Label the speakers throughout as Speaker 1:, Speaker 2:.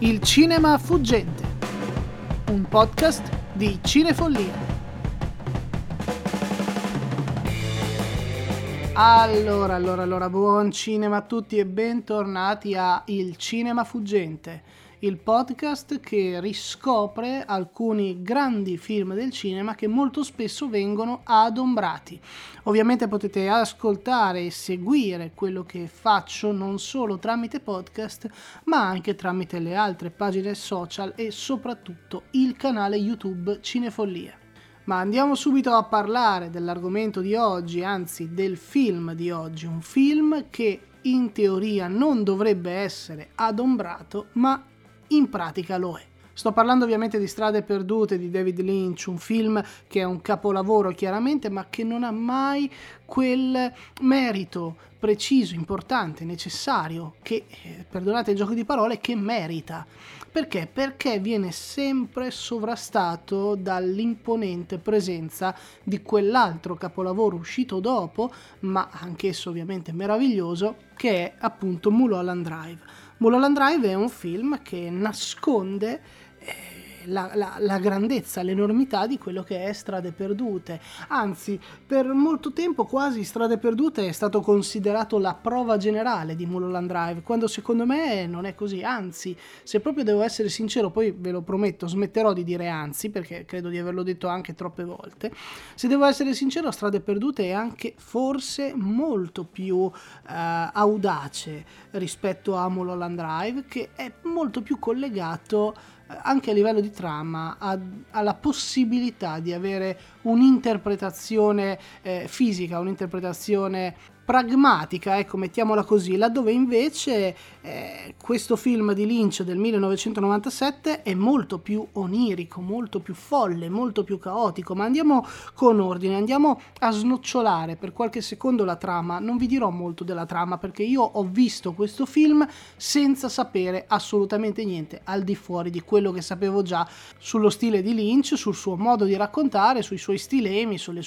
Speaker 1: Il cinema fuggente, un podcast di Cinefollia. Allora, allora, allora, buon cinema a tutti e bentornati a Il cinema fuggente il podcast che riscopre alcuni grandi film del cinema che molto spesso vengono adombrati. Ovviamente potete ascoltare e seguire quello che faccio non solo tramite podcast, ma anche tramite le altre pagine social e soprattutto il canale YouTube Cinefollia. Ma andiamo subito a parlare dell'argomento di oggi, anzi del film di oggi, un film che in teoria non dovrebbe essere adombrato, ma in pratica lo è. Sto parlando ovviamente di Strade perdute di David Lynch, un film che è un capolavoro chiaramente, ma che non ha mai quel merito preciso, importante, necessario, che, eh, perdonate il gioco di parole, che merita. Perché? Perché viene sempre sovrastato dall'imponente presenza di quell'altro capolavoro uscito dopo, ma anch'esso ovviamente meraviglioso, che è appunto Mulholland Drive. Mulholland Drive è un film che nasconde la, la, la, grandezza, l'enormità di quello che è Strade Perdute. Anzi, per molto tempo quasi Strade Perdute è stato considerato la prova generale di Mulholland Drive, quando secondo me non è così. Anzi, se proprio devo essere sincero, poi ve lo prometto, smetterò di dire anzi, perché credo di averlo detto anche troppe volte. Se devo essere sincero, Strade Perdute è anche forse molto più eh, audace rispetto a Mulholland Drive, che è molto più collegato anche a livello di trama ha, ha la possibilità di avere un'interpretazione eh, fisica, un'interpretazione pragmatica, ecco, mettiamola così, laddove invece eh, questo film di Lynch del 1997 è molto più onirico, molto più folle, molto più caotico, ma andiamo con ordine, andiamo a snocciolare per qualche secondo la trama, non vi dirò molto della trama perché io ho visto questo film senza sapere assolutamente niente, al di fuori di quello che sapevo già sullo stile di Lynch, sul suo modo di raccontare, sui suoi stilemi, sue,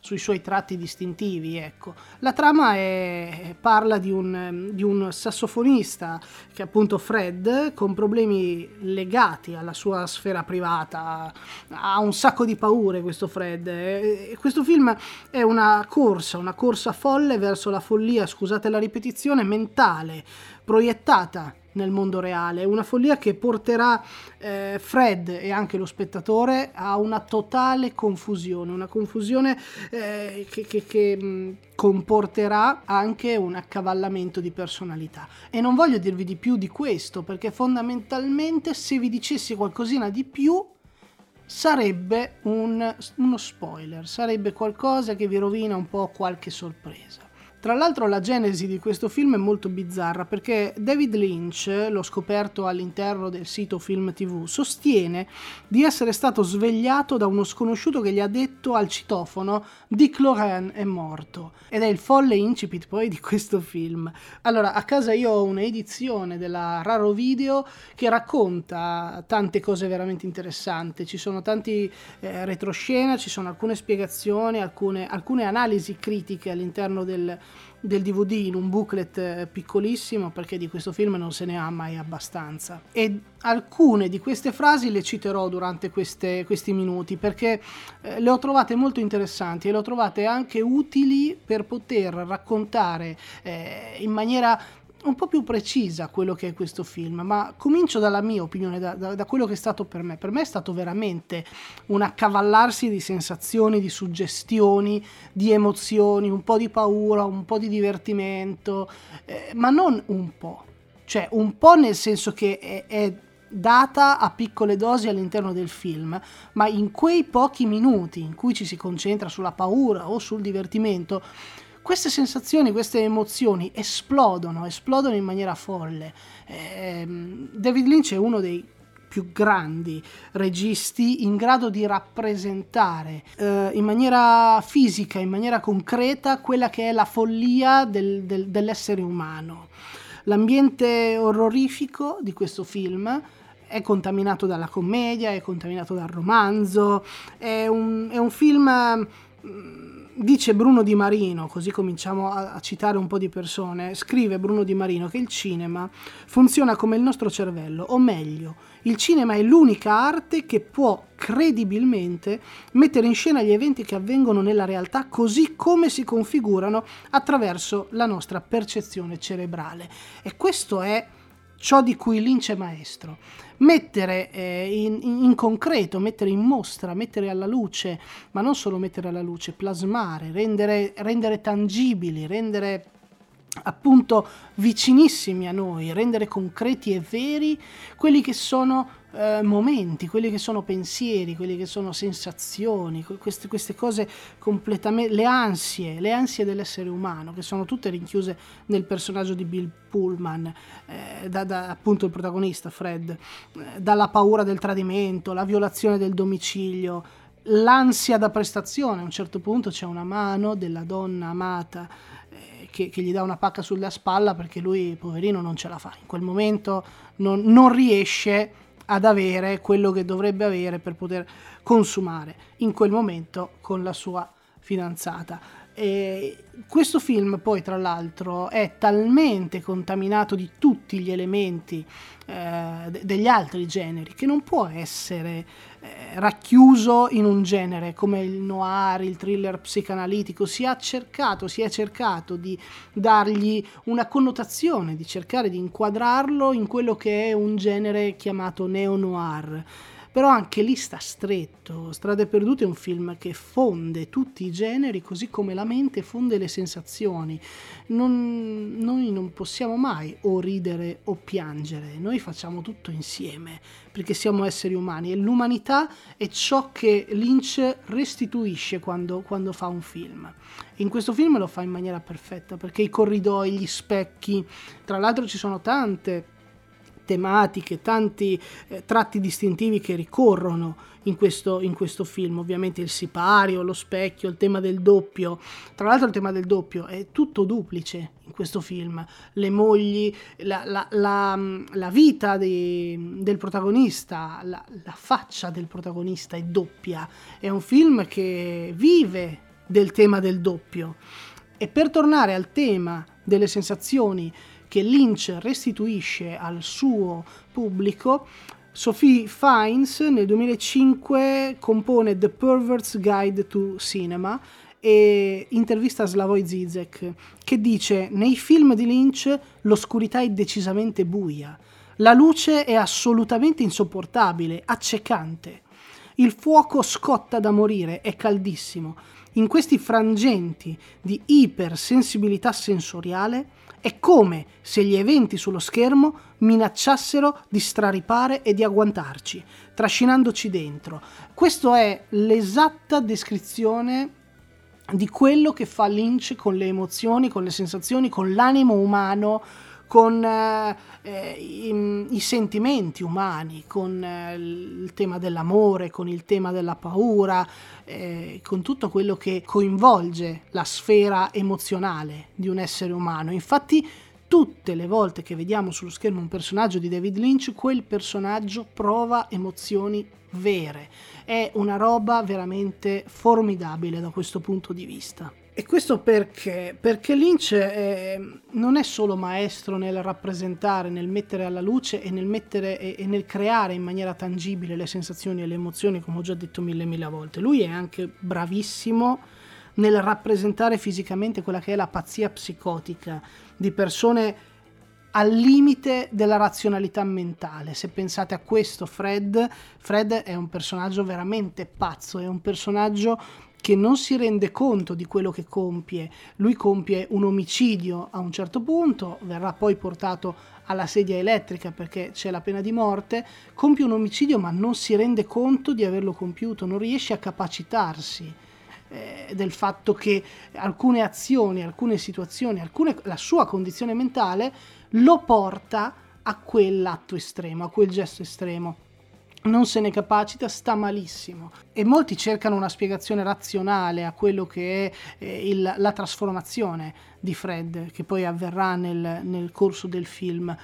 Speaker 1: sui suoi tratti distintivi, ecco. La trama trama è, parla di un, di un, sassofonista che è appunto Fred con problemi legati alla sua sfera privata. Ha un sacco di paure questo Fred. E questo film è una corsa una corsa folle verso la follia scusate la ripetizione mentale proiettata nel mondo reale, una follia che porterà eh, Fred e anche lo spettatore a una totale confusione, una confusione eh, che, che, che comporterà anche un accavallamento di personalità. E non voglio dirvi di più di questo, perché fondamentalmente se vi dicessi qualcosina di più sarebbe un, uno spoiler, sarebbe qualcosa che vi rovina un po' qualche sorpresa. Tra l'altro la genesi di questo film è molto bizzarra perché David Lynch, l'ho scoperto all'interno del sito Film TV, sostiene di essere stato svegliato da uno sconosciuto che gli ha detto al citofono Dick Loren è morto ed è il folle incipit poi di questo film. Allora, a casa io ho un'edizione della Raro Video che racconta tante cose veramente interessanti, ci sono tanti eh, retroscena, ci sono alcune spiegazioni, alcune, alcune analisi critiche all'interno del del DVD in un booklet eh, piccolissimo perché di questo film non se ne ha mai abbastanza. E alcune di queste frasi le citerò durante queste, questi minuti perché eh, le ho trovate molto interessanti e le ho trovate anche utili per poter raccontare eh, in maniera un po' più precisa quello che è questo film, ma comincio dalla mia opinione, da, da, da, quello che è stato per me. Per me è stato veramente un accavallarsi di sensazioni, di suggestioni, di emozioni, un po' di paura, un po' di divertimento, eh, ma non un po', cioè un po' nel senso che è, è data a piccole dosi all'interno del film, ma in quei pochi minuti in cui ci si concentra sulla paura o sul divertimento, queste sensazioni, queste emozioni esplodono, esplodono in maniera folle. Eh, David Lynch è uno dei più grandi registi in grado di rappresentare eh, in maniera fisica, in maniera concreta, quella che è la follia del, del, dell'essere umano. L'ambiente orrorifico di questo film è contaminato dalla commedia, è contaminato dal romanzo, è un, è un film mm, dice Bruno Di Marino, così cominciamo a, a, citare un po' di persone, scrive Bruno Di Marino che il cinema funziona come il nostro cervello, o meglio, il cinema è l'unica arte che può credibilmente mettere in scena gli eventi che avvengono nella realtà così come si configurano attraverso la nostra percezione cerebrale. E questo è ciò di cui Lynch è maestro. Mettere eh, in, in, concreto, mettere in mostra, mettere alla luce, ma non solo mettere alla luce, plasmare, rendere, rendere tangibili, rendere appunto vicinissimi a noi, rendere concreti e veri quelli che sono eh, momenti, quelli che sono pensieri, quelli che sono sensazioni, queste, queste cose completamente, le ansie, le ansie dell'essere umano, che sono tutte rinchiuse nel personaggio di Bill Pullman, eh, da, da, appunto il protagonista Fred, eh, dalla paura del tradimento, la violazione del domicilio, l'ansia da prestazione, a un certo punto c'è una mano della donna amata che, che, gli dà una pacca sulla spalla perché lui, poverino, non ce la fa. In quel momento non, non riesce ad avere quello che dovrebbe avere per poter consumare in quel momento con la sua fidanzata. E questo film poi tra l'altro è talmente contaminato di tutti gli elementi eh, degli altri generi che non può essere eh, racchiuso in un genere come il noir, il thriller psicanalitico. Si è cercato, si è cercato di dargli una connotazione, di cercare di inquadrarlo in quello che è un genere chiamato neo-noir però anche lì sta stretto. Strade perdute è un film che fonde tutti i generi così come la mente fonde le sensazioni. Non, noi non possiamo mai o ridere o piangere, noi facciamo tutto insieme perché siamo esseri umani e l'umanità è ciò che Lynch restituisce quando, quando fa un film. In questo film lo fa in maniera perfetta perché i corridoi, gli specchi, tra l'altro ci sono tante tematiche, tanti eh, tratti distintivi che ricorrono in questo, in questo, film. Ovviamente il sipario, lo specchio, il tema del doppio. Tra l'altro il tema del doppio è tutto duplice in questo film. Le mogli, la, la, la, la vita di, del protagonista, la, faccia del protagonista è doppia. È un film che vive del tema del doppio. E per tornare al tema delle sensazioni che Lynch restituisce al suo pubblico, Sophie Fiennes nel 2005 compone The Pervert's Guide to Cinema e intervista Slavoj Zizek che dice nei film di Lynch l'oscurità è decisamente buia, la luce è assolutamente insopportabile, accecante, il fuoco scotta da morire, è caldissimo. In questi frangenti di ipersensibilità sensoriale è come se gli eventi sullo schermo minacciassero di straripare e di agguantarci, trascinandoci dentro. Questa è l'esatta descrizione di quello che fa Lynch con le emozioni, con le sensazioni, con l'animo umano con eh, eh, i, i, sentimenti umani, con eh, il tema dell'amore, con il tema della paura, eh, con tutto quello che coinvolge la sfera emozionale di un essere umano. Infatti tutte le volte che vediamo sullo schermo un personaggio di David Lynch, quel personaggio prova emozioni vere. È una roba veramente formidabile da questo punto di vista. E questo perché? Perché Lynch è, non è solo maestro nel rappresentare, nel mettere alla luce e nel, mettere, e, e nel creare in maniera tangibile le sensazioni e le emozioni, come ho già detto mille mille volte. Lui è anche bravissimo nel rappresentare fisicamente quella che è la pazzia psicotica di persone al limite della razionalità mentale. Se pensate a questo, Fred, Fred è un personaggio veramente pazzo, è un personaggio che non si rende conto di quello che compie. Lui compie un omicidio a un certo punto, verrà poi portato alla sedia elettrica perché c'è la pena di morte, compie un omicidio ma non si rende conto di averlo compiuto, non riesce a capacitarsi eh, del fatto che alcune azioni, alcune situazioni, alcune, la sua condizione mentale lo porta a quell'atto estremo, a quel gesto estremo non se ne capacita, sta malissimo. E molti cercano una spiegazione razionale a quello che è eh, il, la trasformazione di Fred, che poi avverrà nel, nel corso del film.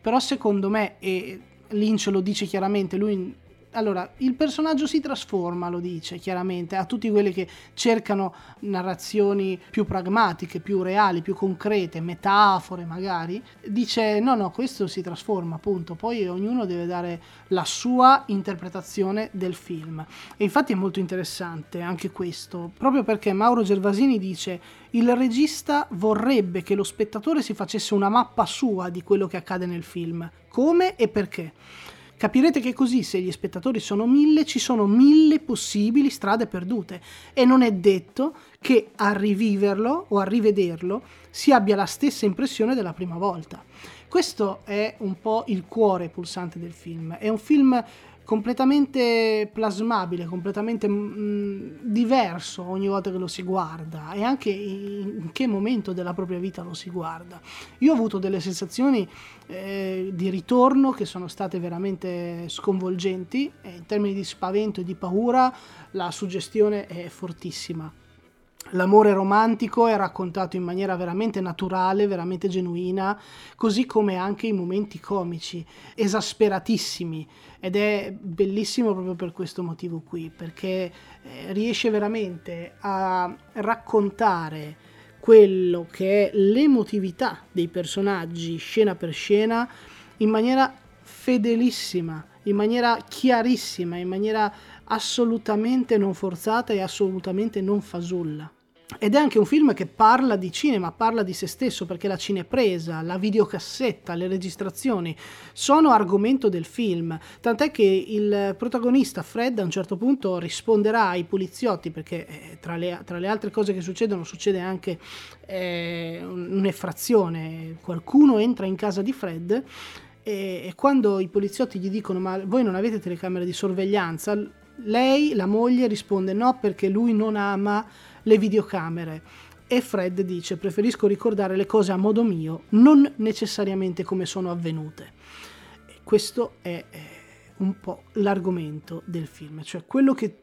Speaker 1: Però secondo me, e Lynch lo dice chiaramente, lui allora, il personaggio si trasforma, lo dice chiaramente, a tutti quelli che cercano narrazioni più pragmatiche, più reali, più concrete, metafore magari, dice no, no, questo si trasforma, appunto, poi ognuno deve dare la sua interpretazione del film. E infatti è molto interessante anche questo, proprio perché Mauro Gervasini dice il regista vorrebbe che lo spettatore si facesse una mappa sua di quello che accade nel film, come e perché. Capirete che così, se gli spettatori sono mille, ci sono mille possibili strade perdute e non è detto che a riviverlo o a rivederlo si abbia la stessa impressione della prima volta. Questo è un po' il cuore pulsante del film. È un film completamente plasmabile, completamente mh, mm, diverso ogni volta che lo si guarda e anche in che momento della propria vita lo si guarda. Io ho avuto delle sensazioni eh, di ritorno che sono state veramente sconvolgenti e in termini di spavento e di paura la suggestione è fortissima. L'amore romantico è raccontato in maniera veramente naturale, veramente genuina, così come anche i momenti comici, esasperatissimi. Ed è bellissimo proprio per questo motivo qui, perché eh, riesce veramente a raccontare quello che è l'emotività dei personaggi scena per scena in maniera fedelissima, in maniera chiarissima, in maniera assolutamente non forzata e assolutamente non fasulla. Ed è anche un film che parla di cinema, parla di se stesso, perché la cinepresa, la videocassetta, le registrazioni sono argomento del film. Tant'è che il protagonista Fred a un certo punto risponderà ai poliziotti, perché eh, tra, le, tra, le, altre cose che succedono succede anche eh, un'effrazione. Qualcuno entra in casa di Fred e, e quando i poliziotti gli dicono ma voi non avete telecamere di sorveglianza, lei, la moglie, risponde no perché lui non ama le videocamere. E Fred dice preferisco ricordare le cose a modo mio, non necessariamente come sono avvenute. E questo è un po' l'argomento del film, cioè quello che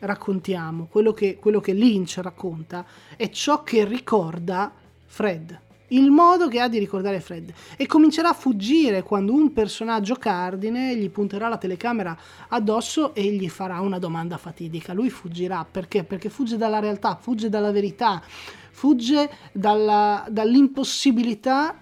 Speaker 1: raccontiamo, quello che, quello che Lynch racconta è ciò che ricorda Fred il modo che ha di ricordare Fred e comincerà a fuggire quando un personaggio cardine gli punterà la telecamera addosso e gli farà una domanda fatidica. Lui fuggirà perché? Perché fugge dalla realtà, fugge dalla verità, fugge dalla, dall'impossibilità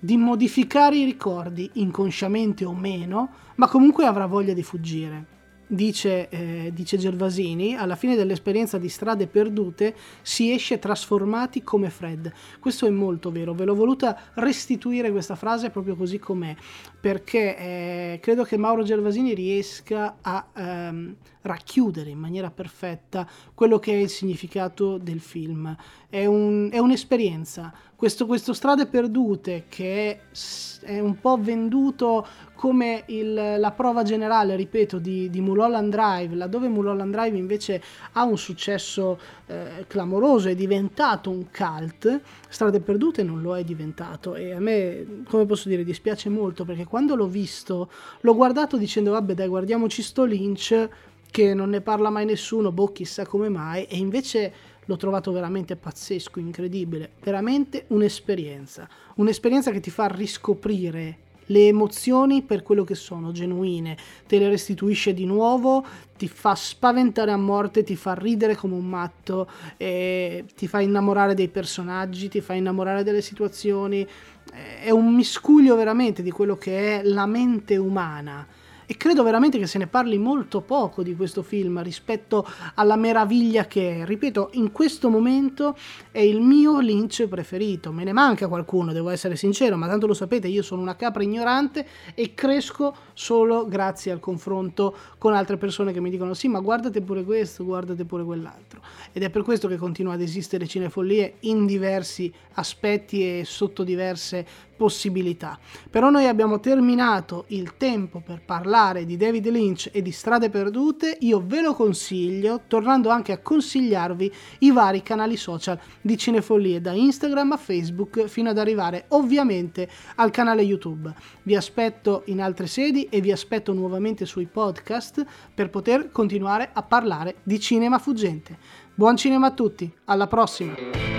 Speaker 1: di modificare i ricordi, inconsciamente o meno, ma comunque avrà voglia di fuggire dice, eh, dice Gervasini, alla fine dell'esperienza di strade perdute si esce trasformati come Fred. Questo è molto vero, ve l'ho voluta restituire questa frase proprio così com'è, perché eh, credo che Mauro Gervasini riesca a ehm, racchiudere in maniera perfetta quello che è il significato del film. È, un, è un'esperienza. Questo, questo Strade Perdute che è, è un po' venduto come il, la prova generale, ripeto, di, di Mulholland Drive, laddove Mulholland Drive invece ha un successo eh, clamoroso, è diventato un cult, Strade Perdute non lo è diventato. E a me, come posso dire, dispiace molto perché quando l'ho visto l'ho guardato dicendo vabbè dai guardiamoci sto Lynch che non ne parla mai nessuno, boh chissà come mai. E invece l'ho trovato veramente pazzesco, incredibile, veramente un'esperienza, un'esperienza che ti fa riscoprire le emozioni per quello che sono, genuine, te le restituisce di nuovo, ti fa spaventare a morte, ti fa ridere come un matto, ti fa innamorare dei personaggi, ti fa innamorare delle situazioni, è un miscuglio veramente di quello che è la mente umana e credo veramente che se ne parli molto poco di questo film rispetto alla meraviglia che è. Ripeto, in questo momento è il mio Lynch preferito. Me ne manca qualcuno, devo essere sincero, ma tanto lo sapete, io sono una capra ignorante e cresco solo grazie al confronto con altre persone che mi dicono sì, ma guardate pure questo, guardate pure quell'altro. Ed è per questo che continua ad esistere Cinefollie in diversi aspetti e sotto diverse possibilità. Però noi abbiamo terminato il tempo per parlare di David Lynch e di Strade Perdute, io ve lo consiglio, tornando anche a consigliarvi i vari canali social di Cinefollie, da Instagram a Facebook, fino ad arrivare ovviamente al canale YouTube. Vi aspetto in altre sedi e vi aspetto nuovamente sui podcast per poter continuare a parlare di cinema fuggente. Buon cinema a tutti, alla prossima!